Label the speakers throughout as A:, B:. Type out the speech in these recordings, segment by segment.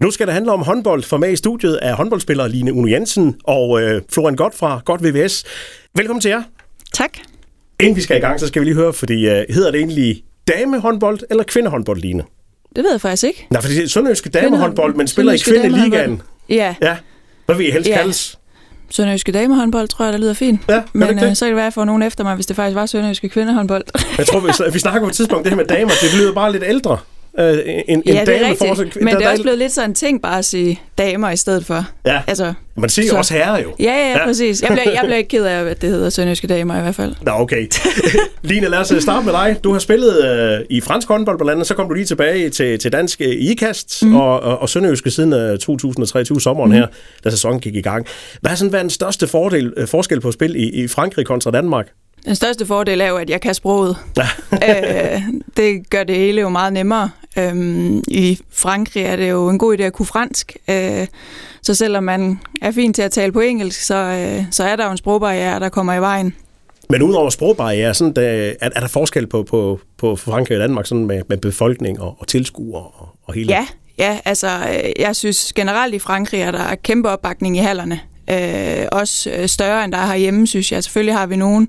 A: Nu skal det handle om håndbold. For med i studiet er håndboldspiller Line Uno Jensen og øh, Florian Godt fra Godt VVS. Velkommen til jer.
B: Tak.
A: Inden vi skal i gang, så skal vi lige høre, fordi øh, hedder det egentlig damehåndbold eller kvindehåndbold, Line?
B: Det ved jeg faktisk ikke.
A: Nej, fordi det er Sønderjyske damehåndbold, men spiller i kvindeligaen.
B: Ja,
A: Ja. Hvad vil I helst
B: Ja.
A: kaldes?
B: Sønderjyske damehåndbold, tror jeg, der lyder fint.
A: Ja,
B: Men øh, så kan det være, at jeg får nogen efter mig, hvis det faktisk var Sønderjyske kvindehåndbold.
A: Jeg tror, vi, vi snakker på et tidspunkt, det her med damer, det lyder bare lidt ældre. Øh, en, en
B: ja, det
A: dame
B: er rigtigt. Men
A: der-
B: det er også blevet lidt sådan en ting bare at sige damer i stedet for.
A: Ja,
B: Altså,
A: man siger
B: så-
A: også herre jo.
B: ja, ja,
A: Ja.
B: præcis. Jeg bliver, jeg bliver ikke ked af, at det hedder Sønderjyske damer i hvert fald.
A: Nå, okay. Line, lad os øh, starte med dig. Du har spillet øh, i fransk håndbold blandt andet, så kom du lige tilbage til, til dansk øh, IKAST mm. og, og, og Sønderjyske siden øh, 2023 sommeren mm. her, da sæsonen gik i gang. Hvad har sådan været den største fordel, øh, forskel på at spille i, i Frankrig kontra Danmark?
B: Den største fordel er jo, at jeg kan sproget. øh, det gør det hele jo meget nemmere. Øhm, I Frankrig er det jo en god idé at kunne fransk. Øh, så selvom man er fin til at tale på engelsk, så, øh, så er der jo en sprogbarriere, der kommer i vejen.
A: Men udover sprogbarriere, sådan, der, er, er der forskel på, på, på Frankrig og Danmark sådan med, med befolkning og, og tilskuere og, og hele?
B: Ja, ja, altså øh, jeg synes generelt i Frankrig er der kæmpe opbakning i hallerne. Øh, også øh, større end der er herhjemme, synes jeg. Selvfølgelig har vi nogle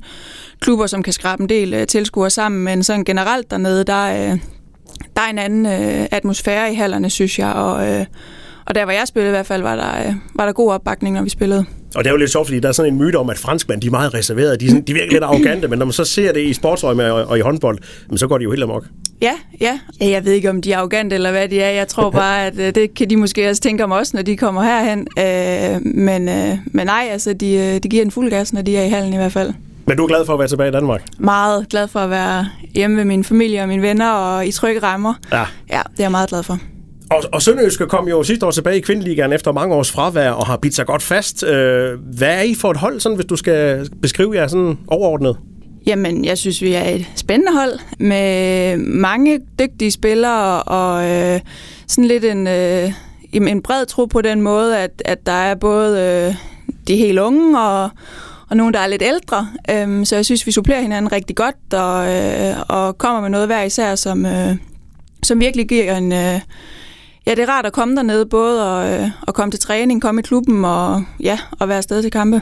B: klubber, som kan skrabe en del øh, tilskuere sammen, men sådan generelt dernede, der, øh, der er en anden øh, atmosfære i hallerne, synes jeg. Og, øh, og der, hvor jeg spillede i hvert fald, var der, øh, var der god opbakning, når vi spillede.
A: Og det er jo lidt sjovt, fordi der er sådan en myte om, at franskmænd de er meget reserverede. De, er sådan, de virker lidt arrogante, men når man så ser det i sportsøje og, og i håndbold, men så går de jo helt amok.
B: Ja, ja. ja. Jeg ved ikke, om de er arrogante eller hvad de er. Jeg tror bare, at øh, det kan de måske også tænke om os, når de kommer herhen. Øh, men, øh, men nej, altså, de, øh, de giver en fuld gas, når de er i hallen i hvert fald.
A: Men du er glad for at være tilbage i Danmark?
B: Meget glad for at være hjemme ved min familie og mine venner og i trygge rammer.
A: Ja.
B: Ja, det er jeg meget glad for.
A: Og, og Sønderjyske kom jo sidste år tilbage i kvindeligaen efter mange års fravær og har bidt sig godt fast. Øh, hvad er I for et hold, sådan, hvis du skal beskrive jer sådan overordnet?
B: Jamen, jeg synes, vi er et spændende hold med mange dygtige spillere og øh, sådan lidt en, øh, en bred tro på den måde, at, at der er både øh, de helt unge og, og nogle, der er lidt ældre. Øhm, så jeg synes, vi supplerer hinanden rigtig godt og, øh, og kommer med noget hver især, som, øh, som virkelig giver en... Øh, Ja, det er rart at komme dernede, både at, øh, at komme til træning, komme i klubben og, ja, og være afsted til kampe.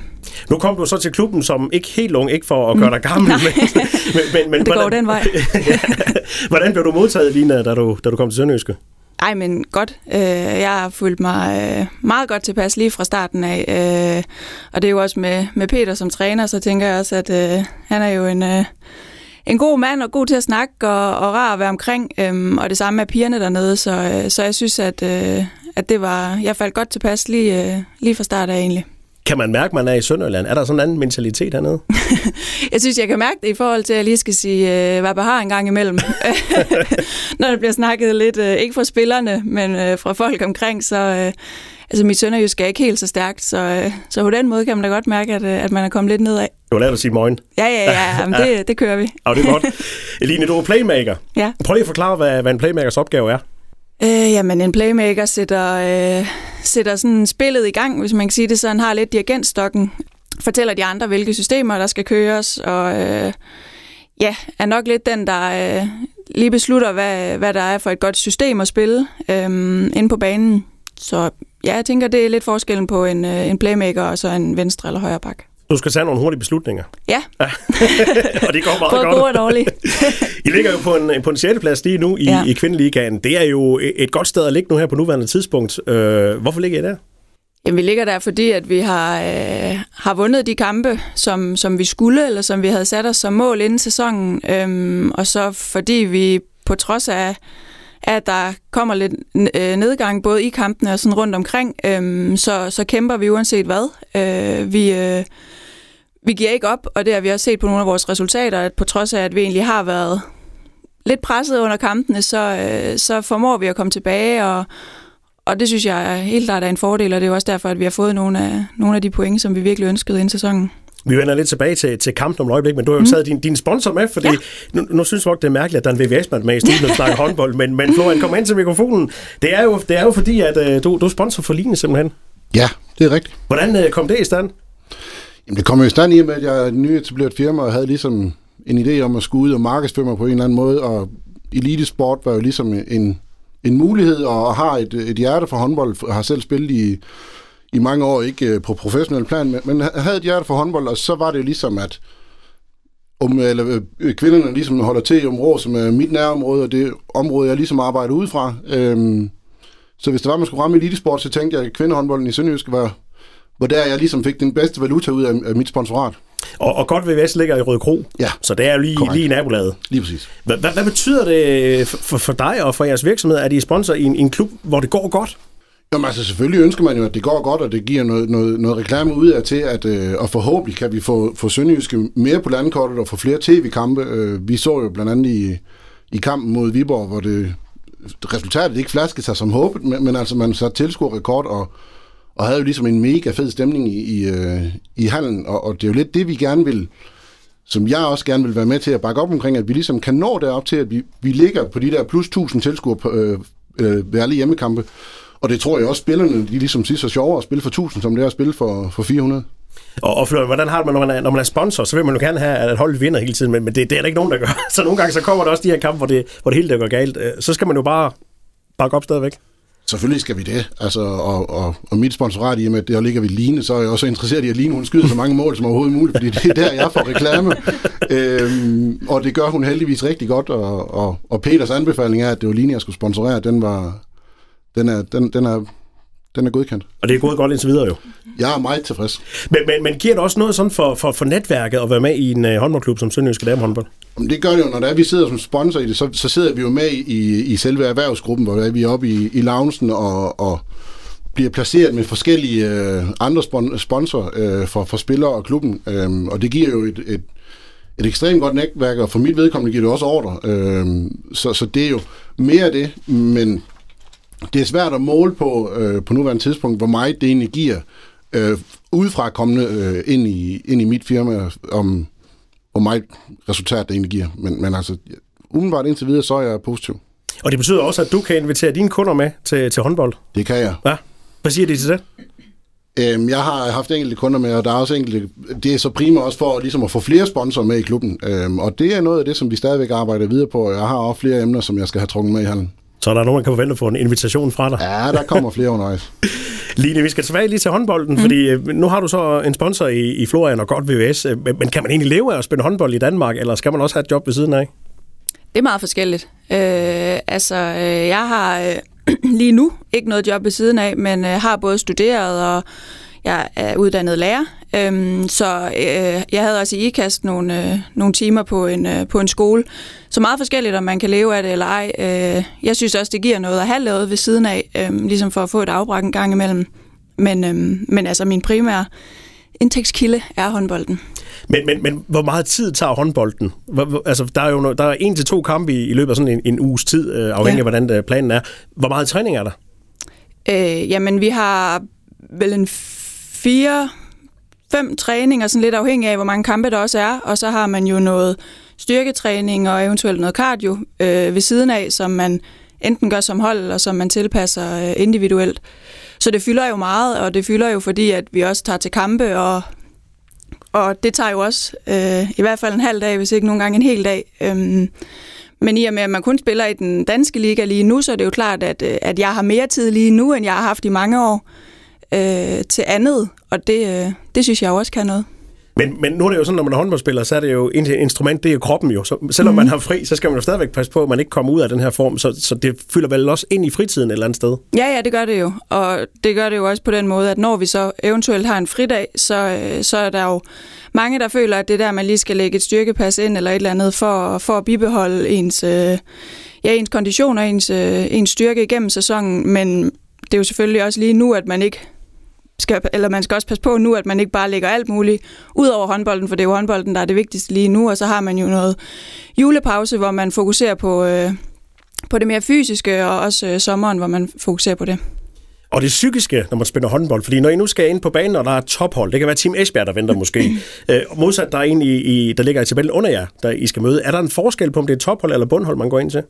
A: Nu kom du så til klubben som ikke helt ung, ikke for at gøre dig gammel,
B: Nej.
A: men, men, men, men
B: Det går den vej.
A: ja, hvordan blev du modtaget, Lina, da du, da du kom til Sønderjyske?
B: Ej, men godt. Øh, jeg har følt mig øh, meget godt tilpas lige fra starten af. Øh, og det er jo også med, med Peter som træner, så tænker jeg også, at øh, han er jo en, øh, en god mand og god til at snakke og, og rar at være omkring. Øh, og det samme med pigerne dernede, så, øh, så jeg synes, at, øh, at det var, jeg faldt godt tilpas lige, øh, lige fra start af egentlig.
A: Kan man mærke, at man er i Sønderjylland? Er der sådan en anden mentalitet hernede?
B: Jeg synes, jeg kan mærke det i forhold til, at jeg lige skal sige, øh, hvad behar en gang imellem. Når der bliver snakket lidt, øh, ikke fra spillerne, men øh, fra folk omkring, så... Øh, altså, mit sønderjysk er ikke helt så stærkt, så, øh, så på den måde kan man da godt mærke, at, at man er kommet lidt nedad.
A: Du har lært at sige morgen.
B: Ja, ja, ja, men det, det kører vi.
A: Og det er godt. Line, du er playmaker.
B: Ja.
A: Prøv lige at forklare, hvad, hvad en playmakers opgave er.
B: Øh, jamen, en playmaker sætter, øh, sætter sådan spillet i gang, hvis man kan sige det, så han har lidt dirigentstokken, fortæller de andre, hvilke systemer, der skal køres, og øh, ja, er nok lidt den, der øh, lige beslutter, hvad, hvad der er for et godt system at spille øh, inde på banen. Så ja, jeg tænker, det er lidt forskellen på en, øh, en playmaker og så en venstre eller højre bak.
A: Du skal tage nogle hurtige beslutninger.
B: Ja,
A: og det går meget
B: både
A: godt.
B: gode og dårlige.
A: I ligger jo på en, på en 6. plads lige nu i, ja.
B: Ja.
A: i kvindeligaen. Det er jo et godt sted at ligge nu her på nuværende tidspunkt. Øh, hvorfor ligger I der?
B: Jamen, vi ligger der, fordi at vi har, øh, har vundet de kampe, som, som vi skulle, eller som vi havde sat os som mål inden sæsonen. Øhm, og så fordi vi på trods af, at der kommer lidt øh, nedgang både i kampene og sådan rundt omkring, øhm, så, så kæmper vi uanset hvad. Øh, vi, øh, vi giver ikke op, og det har vi også set på nogle af vores resultater, at på trods af, at vi egentlig har været lidt presset under kampene, så, øh, så formår vi at komme tilbage, og, og det synes jeg er helt klart er en fordel, og det er jo også derfor, at vi har fået nogle af, nogle af de point, som vi virkelig ønskede inden sæsonen.
A: Vi vender lidt tilbage til, til kampen om et øjeblik, men du har jo mm. taget din, din sponsor med, fordi ja. nu, nu synes jeg nok, det er mærkeligt, at der er en VVS-mand med i studiet, når vi snakker håndbold, men, men Florian, kom hen til mikrofonen. Det er jo, det er jo fordi, at øh, du, du er sponsor for Line simpelthen.
C: Ja, det er rigtigt.
A: Hvordan øh, kom det i stand?
C: Jamen, det kommer jo i stand i og med, at jeg er et nyetableret firma og havde ligesom en idé om at skulle ud og markedsføre mig på en eller anden måde, og elitesport var jo ligesom en en mulighed og har et, et hjerte for håndbold, har selv spillet i, i mange år, ikke øh, på professionel plan, men, men havde et hjerte for håndbold, og så var det ligesom, at om, eller, øh, kvinderne ligesom holder til i området, som er mit nærområde, og det område, jeg ligesom arbejder ud fra. Øhm, så hvis det var, man skulle ramme elitesport, så tænkte jeg, at kvindehåndbolden i Sønderjysk var, var der, jeg ligesom fik den bedste valuta ud af, af mit sponsorat.
A: Og, og godt VVS ligger i Røde Kro,
C: Ja.
A: så det er jo lige,
C: Korrekt.
A: lige nabolaget.
C: Lige præcis.
A: Hvad, hvad, hvad betyder det for, for dig og for jeres virksomhed, at I er sponsor i en, en klub, hvor det går godt?
C: Jamen altså selvfølgelig ønsker man jo, at det går godt, og det giver noget, noget, noget reklame ud af til, at øh, og forhåbentlig kan vi få, få Sønderjyske mere på landkortet og få flere tv-kampe. Øh, vi så jo blandt andet i, i kampen mod Viborg, hvor det resultatet ikke flaskede sig som håbet, men, men altså man satte tilskuerrekord og, og havde jo ligesom en mega fed stemning i, i, øh, i hallen, og, og det er jo lidt det, vi gerne vil, som jeg også gerne vil være med til at bakke op omkring, at vi ligesom kan nå derop til, at vi, vi ligger på de der plus 1000 tilskuere på, øh, øh, ved alle hjemmekampe. Og det tror jeg også, spillerne de ligesom synes er sjovere at spille for 1000, som det er at spille for, for 400.
A: Og, og Florian, hvordan har det, når man, er, når man er sponsor, så vil man jo gerne have, at holdet vinder hele tiden, men, men det, det er der ikke nogen, der gør. Så nogle gange så kommer der også de her kampe, hvor det, hvor det hele der går galt. Øh, Så skal man jo bare bakke op stadigvæk.
C: Selvfølgelig skal vi det. Altså, og, og, og mit sponsorat i og med, at der ligger vi Line, så er jeg også interesseret i, at Line hun skyder så mange mål som overhovedet muligt, fordi det er der, jeg får reklame. øhm, og det gør hun heldigvis rigtig godt, og, og, og Peters anbefaling er, at det var Line, jeg skulle sponsorere, den, var, den, er, den, den, er, den er godkendt.
A: Og det er gået godt indtil videre jo.
C: Jeg er meget tilfreds.
A: Men, men, men giver det også noget sådan for, for, for netværket at være med i en uh, håndboldklub som Sønderjyske Damehåndbold?
C: Jamen, det gør det jo, når det er, vi sidder som sponsor i det, så, så sidder vi jo med i, i selve erhvervsgruppen, hvor vi er oppe i, i loungen og, og bliver placeret med forskellige øh, andre spon- sponsorer øh, for, for spillere og klubben. Øhm, og det giver jo et, et, et ekstremt godt netværk, og for mit vedkommende giver det også ordre. Øhm, så, så det er jo mere af det, men det er svært at måle på øh, på nuværende tidspunkt, hvor meget det egentlig giver øh, udefra kommende øh, ind, i, ind i mit firma, om hvor meget resultat det egentlig giver. Men, men altså, umiddelbart indtil videre, så er jeg positiv.
A: Og det betyder også, at du kan invitere dine kunder med til, til håndbold.
C: Det kan jeg.
A: Ja. Hvad siger de til det?
C: Øhm, jeg har haft enkelte kunder med, og der er også enkelte... Det er så primært også for ligesom at få flere sponsorer med i klubben. Øhm, og det er noget af det, som vi stadigvæk arbejder videre på. Jeg har også flere emner, som jeg skal have trukket med i hallen.
A: Så er der nogen, der kan forvente at få en invitation fra dig.
C: Ja, der kommer flere undervejs.
A: Line, vi skal tilbage lige til håndbolden, mm. fordi øh, nu har du så en sponsor i, i Florian og godt VVS, øh, men, kan man egentlig leve af at spille håndbold i Danmark, eller skal man også have et job ved siden af?
B: Det er meget forskelligt. Øh, altså, øh, jeg har øh, lige nu ikke noget job ved siden af, men øh, har både studeret og jeg er uddannet lærer. Øhm, så øh, jeg havde også i IKAST nogle, øh, nogle timer på en, øh, på en skole. Så meget forskelligt, om man kan leve af det eller ej. Øh, jeg synes også, det giver noget at have lavet ved siden af, øh, ligesom for at få et afbræk en gang imellem. Men, øh, men altså, min primære indtægtskilde er håndbolden.
A: Men, men, men hvor meget tid tager håndbolden? Hvor, hvor, altså, der er jo no, der er en til to kampe i, i løbet af sådan en, en uges tid, øh, afhængig
B: ja.
A: Af, hvordan øh, planen er. Hvor meget træning er der?
B: Øh, jamen, vi har vel en fire, fem træninger, sådan lidt afhængig af, hvor mange kampe der også er. Og så har man jo noget styrketræning og eventuelt noget cardio øh, ved siden af, som man enten gør som hold, eller som man tilpasser øh, individuelt. Så det fylder jo meget, og det fylder jo fordi, at vi også tager til kampe, og, og det tager jo også øh, i hvert fald en halv dag, hvis ikke nogle gange en hel dag. Øhm, men i og med, at man kun spiller i den danske liga lige nu, så er det jo klart, at, øh, at jeg har mere tid lige nu, end jeg har haft i mange år øh, til andet, og det, øh, det synes jeg også kan noget.
A: Men, men nu er det jo sådan, når man er håndboldspiller, så er det jo et instrument, det er jo kroppen jo. Så selvom mm. man har fri, så skal man jo stadigvæk passe på, at man ikke kommer ud af den her form. Så, så det fylder vel også ind i fritiden et eller andet sted.
B: Ja, ja, det gør det jo. Og det gør det jo også på den måde, at når vi så eventuelt har en fridag, så, øh, så er der jo mange, der føler, at det der, man lige skal lægge et styrkepas ind eller et eller andet for, for at bibeholde ens, øh, ja, ens kondition og ens, øh, ens styrke igennem sæsonen. Men det er jo selvfølgelig også lige nu, at man ikke skal, eller man skal også passe på nu, at man ikke bare lægger alt muligt ud over håndbolden, for det er jo håndbolden, der er det vigtigste lige nu, og så har man jo noget julepause, hvor man fokuserer på, øh, på det mere fysiske, og også øh, sommeren, hvor man fokuserer på det.
A: Og det psykiske, når man spiller håndbold, fordi når I nu skal ind på banen, og der er tophold, det kan være Team Esbjerg, der venter måske, øh, modsat der er en, i, i, der ligger i tabellen under jer, der I skal møde. Er der en forskel på, om det er tophold eller bundhold, man går ind til?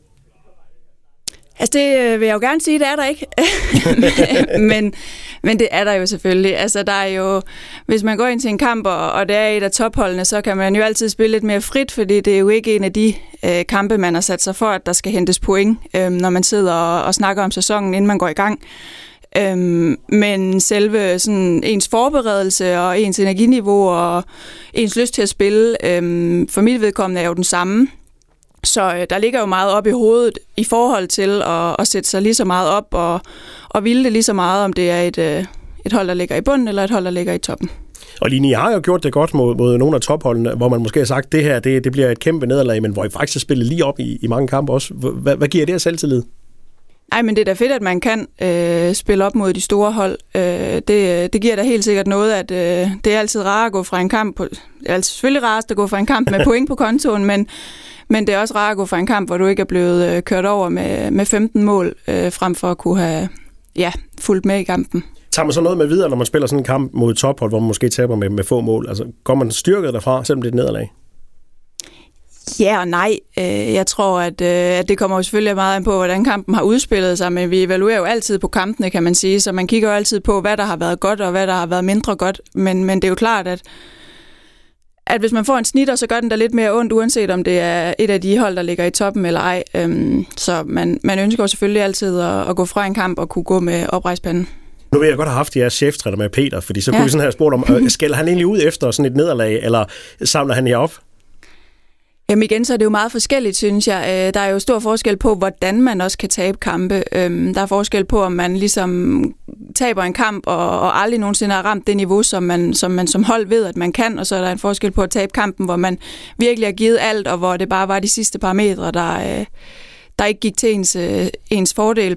B: Altså det øh, vil jeg jo gerne sige, det er der ikke. men, Men det er der jo selvfølgelig. Altså, der er jo, hvis man går ind til en kamp, og, og det er et af topholdene, så kan man jo altid spille lidt mere frit, fordi det er jo ikke en af de øh, kampe, man har sat sig for, at der skal hentes point, øh, når man sidder og, og snakker om sæsonen, inden man går i gang. Øhm, men selve sådan, ens forberedelse og ens energiniveau og ens lyst til at spille, øhm, for mit vedkommende er jo den samme. Så øh, der ligger jo meget op i hovedet i forhold til at, at sætte sig lige så meget op og, og ville det lige så meget, om det er et, øh, et hold, der ligger i bunden eller et hold, der ligger i toppen.
A: Og Line, I har jo gjort det godt mod, mod nogle af topholdene, hvor man måske har sagt, at det her det, det bliver et kæmpe nederlag, men hvor I faktisk har spillet lige op i, i mange kampe også. Hvad, hvad giver det her selvtillid?
B: Ej, men det er da fedt, at man kan øh, spille op mod de store hold. Øh, det, det giver da helt sikkert noget, at øh, det er altid rart at gå fra en kamp på... Det er altså selvfølgelig rarest at gå fra en kamp med point på kontoen, men, men det er også rart at gå fra en kamp, hvor du ikke er blevet øh, kørt over med, med 15 mål, øh, frem for at kunne have ja, fulgt med i kampen.
A: Tager man så noget med videre, når man spiller sådan en kamp mod tophold, hvor man måske taber med, med få mål? Altså, går man styrket derfra, selvom det er et nederlag?
B: Ja og nej. Øh, jeg tror, at, øh, at det kommer jo selvfølgelig meget an på, hvordan kampen har udspillet sig, men vi evaluerer jo altid på kampene, kan man sige, så man kigger jo altid på, hvad der har været godt og hvad der har været mindre godt. Men, men det er jo klart, at, at hvis man får en snitter, så gør den da lidt mere ondt, uanset om det er et af de hold, der ligger i toppen eller ej. Øhm, så man, man ønsker jo selvfølgelig altid at, at gå fra en kamp og kunne gå med oprejspanden.
A: Nu vil jeg godt have haft jeres cheftræner med Peter, fordi så kunne ja. vi sådan have spurgt om, øh, skal han egentlig ud efter sådan et nederlag, eller samler han jer op?
B: Jamen igen, så er det jo meget forskelligt, synes jeg. Øh, der er jo stor forskel på, hvordan man også kan tabe kampe. Øhm, der er forskel på, om man ligesom taber en kamp og, og aldrig nogensinde har ramt det niveau, som man, som man som hold ved, at man kan. Og så er der en forskel på at tabe kampen, hvor man virkelig har givet alt, og hvor det bare var de sidste parametre, der, øh, der ikke gik til ens, øh, ens fordel.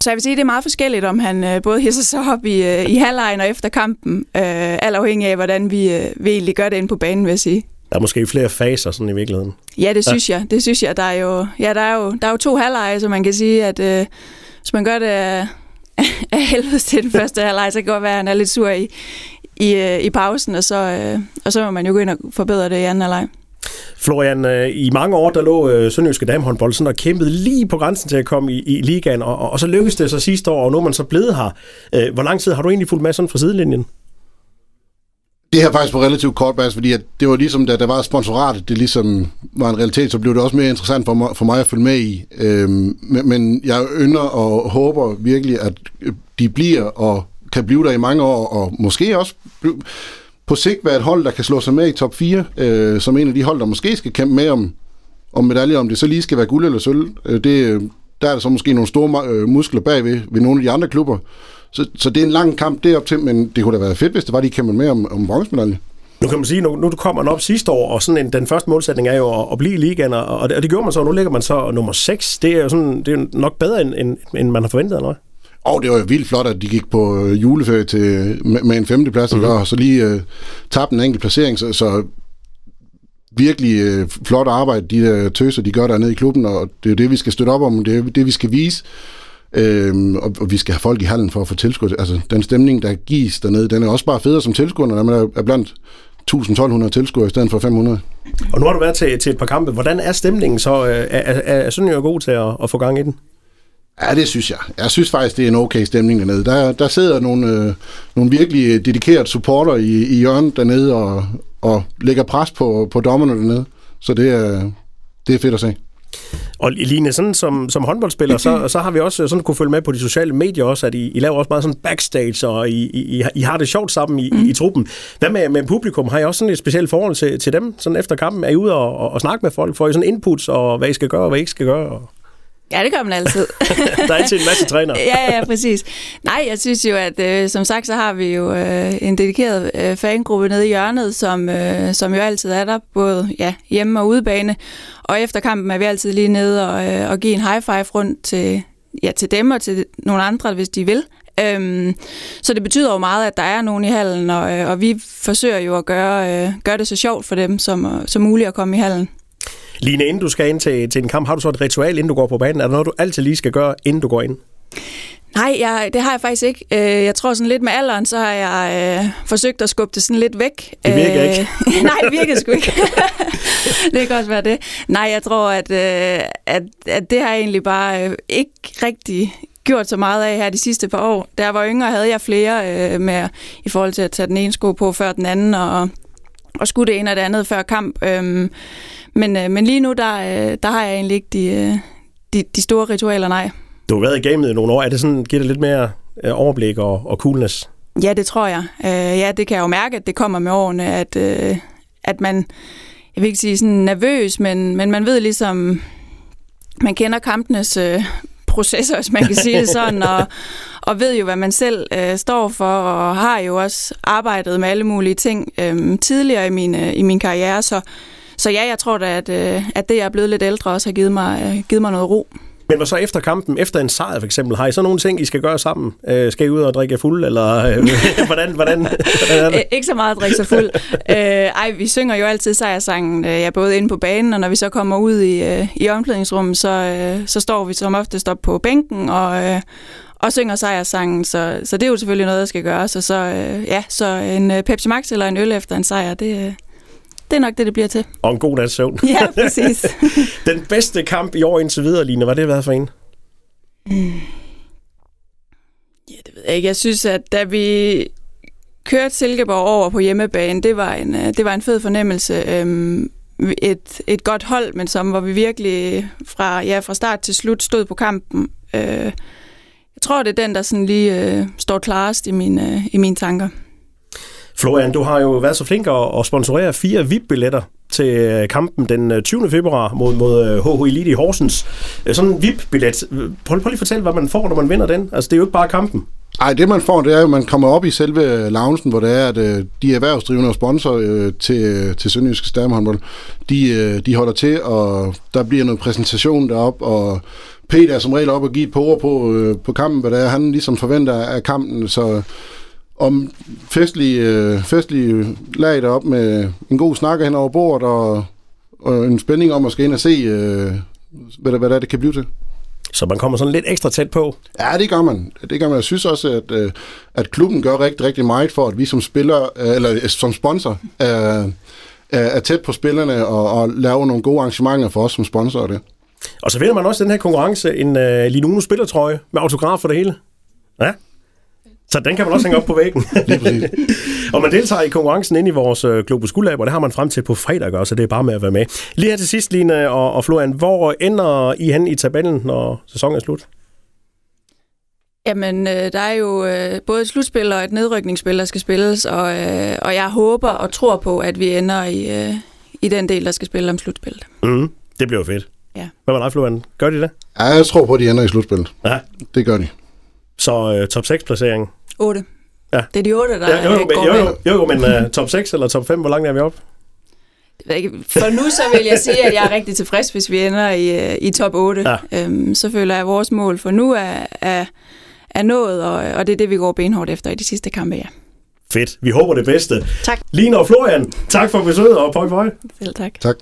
B: Så jeg vil sige, at det er meget forskelligt, om han både hisser sig op i, i halvlejen og efter kampen, alt afhængig af, hvordan vi, vi egentlig gør det inde på banen, vil jeg sige.
A: Der er måske flere faser sådan i virkeligheden.
B: Ja, det synes ja. jeg. Det synes jeg. Der er jo, ja, der er jo, der er jo to halvleje, så man kan sige, at øh, hvis man gør det af, af helvede til den første halvleg, så kan det godt være, at han er lidt sur i, i, øh, i pausen, og så, øh, og så må man jo gå ind og forbedre det i anden halvleg.
A: Florian, øh, i mange år, der lå øh, Sønderjyske Damehåndbold sådan og kæmpede lige på grænsen til at komme i, i ligaen, og, og så lykkedes det så sidste år, og nu er man så blevet her. Øh, hvor lang tid har du egentlig fulgt med sådan fra sidelinjen?
C: Det her faktisk på relativt kort bas, fordi at det var ligesom, da der var sponsoratet, det ligesom var en realitet, så blev det også mere interessant for mig, for mig at følge med i. Øhm, men, men jeg ynder og håber virkelig, at øh, de bliver og kan blive der i mange år, og måske også på sigt være et hold, der kan slå sig med i top 4, øh, som en af de hold, der måske skal kæmpe med om, om medaljer, om det så lige skal være guld eller sølv. Øh, det, øh, der er der så måske nogle store øh, muskler bagved ved nogle af de andre klubber. Så, så det er en lang kamp derop til, men det kunne da være fedt, hvis det var, de kæmpede med om, om bronzemedalje.
A: Nu kan man sige, nu, nu du kommer op sidste år, og sådan en, den første målsætning er jo at, at blive i ligaen, og, og, det, og det gjorde man så, og nu ligger man så nummer 6. Det er jo sådan, det er nok bedre, end, end, end man har forventet, eller hvad?
C: Og det var jo vildt flot, at de gik på øh, juleferie til, med, med en femteplads, mm-hmm. og så lige uh, tabte en enkelt placering, så, så virkelig uh, flot arbejde, de der tøser, de gør dernede i klubben, og det er jo det, vi skal støtte op om, det er det, vi skal vise. Øhm, og, og vi skal have folk i hallen for at få tilskud. Altså, den stemning, der gives dernede, den er også bare federe som tilskuer, når man er, er blandt 1000-1200 tilskuere i stedet for 500.
A: Og nu har du været til, til et par kampe. Hvordan er stemningen så? Er, er, er sådan jo god til at, at få gang i den?
C: Ja, det synes jeg. Jeg synes faktisk, det er en okay stemning dernede. Der, der sidder nogle, øh, nogle virkelig dedikerede supporter i, i hjørnet dernede og, og lægger pres på, på dommerne dernede. Så det er, det er fedt at se.
A: Og Line, sådan som, som håndboldspiller, så, så har vi også sådan kunne følge med på de sociale medier også, at I, I laver også meget sådan backstage, og I, I, I har det sjovt sammen i, mm. i truppen. Hvad med, med publikum? Har I også sådan et specielt forhold til, til dem sådan efter kampen? Er I ude og, og, og snakke med folk? Får I sådan inputs, og hvad I skal gøre, og hvad I ikke skal gøre? Og...
B: Ja, det gør man altid.
A: der er altid en masse træner.
B: ja, ja, præcis. Nej, jeg synes jo, at øh, som sagt, så har vi jo øh, en dedikeret øh, fangruppe nede i hjørnet, som, øh, som jo altid er der, både ja, hjemme og udebane. Og efter kampen er vi altid lige nede og, øh, og give en high five rundt til, ja, til dem og til nogle andre, hvis de vil. Øhm, så det betyder jo meget, at der er nogen i hallen, og, øh, og vi forsøger jo at gøre, øh, gøre det så sjovt for dem som, som muligt at komme i hallen.
A: Line, inden du skal ind til, til en kamp, har du så et ritual, inden du går på banen? Er der noget, du altid lige skal gøre, inden du går ind?
B: Nej, jeg, det har jeg faktisk ikke. Øh, jeg tror sådan lidt med alderen, så har jeg øh, forsøgt at skubbe det sådan lidt væk.
A: Det virker ikke.
B: Øh, nej, det virker sgu ikke. det kan også være det. Nej, jeg tror, at, øh, at, at det har jeg egentlig bare øh, ikke rigtig gjort så meget af her de sidste par år. Da jeg var yngre, havde jeg flere øh, med i forhold til at tage den ene sko på før den anden, og, og skulle det ene og det andet før kamp. Øhm, men, øh, men lige nu, der, øh, der har jeg egentlig ikke de, øh, de, de store ritualer, nej.
A: Du har været i gamet i nogle år. Er det sådan, giver det lidt mere øh, overblik og, og coolness?
B: Ja, det tror jeg. Øh, ja, det kan jeg jo mærke, at det kommer med årene, at, øh, at man, jeg vil ikke sige sådan nervøs, men, men man ved ligesom, man kender kampenes øh, processer, hvis man kan sige det sådan, og, og ved jo, hvad man selv øh, står for, og har jo også arbejdet med alle mulige ting øh, tidligere i min, øh, i min karriere, så, så ja, jeg tror da, at, øh, at det, jeg er blevet lidt ældre, også har givet mig, øh, givet mig noget ro.
A: Men hvad så efter kampen, efter en sejr for eksempel, har I så nogle ting, I skal gøre sammen? Øh, skal I ud og drikke fuld, eller øh, hvordan, hvordan, hvordan er det?
B: Øh, ikke så meget at drikke sig fuld. øh, ej, vi synger jo altid sejrsangen, øh, ja, både inde på banen, og når vi så kommer ud i, øh, i omklædningsrummet, så, øh, så står vi som oftest op på bænken, og, øh, og synger sejrsangen, så, så det er jo selvfølgelig noget, der skal gøres. Og så, øh, ja, så en øh, Pepsi Max eller en øl efter en sejr, det, øh, det er nok det, det bliver til.
A: Og en god nats søvn.
B: Ja, præcis.
A: Den bedste kamp i år indtil videre, Line, hvad det været for en?
B: Ja, det ved jeg ikke. Jeg synes, at da vi kørte Silkeborg over på hjemmebane, det var en, det var en fed fornemmelse. Øhm, et, et godt hold, men som hvor vi virkelig fra, ja, fra start til slut stod på kampen. Øh, jeg tror, det er den, der sådan lige øh, står klarest i mine, i mine tanker.
A: Florian, du har jo været så flink at sponsorere fire VIP-billetter til øh, kampen den øh, 20. Februar mod, mod øh, HH Elite i Horsens. Sådan en VIP-billet. Prøv, prøv lige at fortælle, hvad man får, når man vinder den. Altså, det er jo ikke bare kampen.
C: Nej, det man får, det er jo, at man kommer op i selve loungen, hvor det er, at de erhvervsdrivende og sponsorer til, til Sønderjyske Stamhåndbold, de, de holder til, og der bliver noget præsentation derop, og Peter er som regel op og give et par ord på, på kampen, hvad det er, han ligesom forventer af kampen, så om festlige, øh, festlige lag derop med en god snak hen over bordet og, og en spænding om at skal ind og se, øh, hvad, hvad det, det kan blive til.
A: Så man kommer sådan lidt ekstra tæt på?
C: Ja, det gør man. Det gør man. Jeg synes også, at, øh, at klubben gør rigtig, rigtig meget for, at vi som spiller, øh, eller som sponsor, er, er tæt på spillerne og, og laver nogle gode arrangementer for os som sponsorer det.
A: Og så vinder man også den her konkurrence, en uh, Linuno spillertrøje med autograf for det hele. Ja, så den kan man også hænge op på væggen. og man deltager i konkurrencen ind i vores øh, Globus Guldlab, og det har man frem til på fredag, så det er bare med at være med. Lige her til sidst, Line og, og Florian, hvor ender I hen i tabellen, når sæsonen er slut?
B: Jamen, øh, der er jo øh, både et slutspil og et nedrykningsspil, der skal spilles, og, øh, og jeg håber og tror på, at vi ender i, øh, i den del, der skal spille om slutspillet.
A: Mm, det bliver fedt.
B: Ja.
A: Hvad med dig, Florian? Gør de det?
C: Ja, jeg tror på, at de ender i slutspillet. Ja. Det gør de.
A: Så øh, top 6-placering?
B: 8. Ja. Det er de 8, der
A: ja, jo, jo, går jo, jo, jo, jo, men uh, top 6 eller top 5, hvor langt er vi op?
B: For nu så vil jeg sige, at jeg er rigtig tilfreds, hvis vi ender i, øh, i top 8. Ja. Øhm, så føler jeg, at vores mål for nu er, er, er nået, og, og det er det, vi går benhårdt efter i de sidste kampe, ja.
A: Fedt. Vi håber det bedste.
B: Tak.
A: Line og Florian, tak for besøget, og pøj pøj.
B: Selv tak.
C: Tak.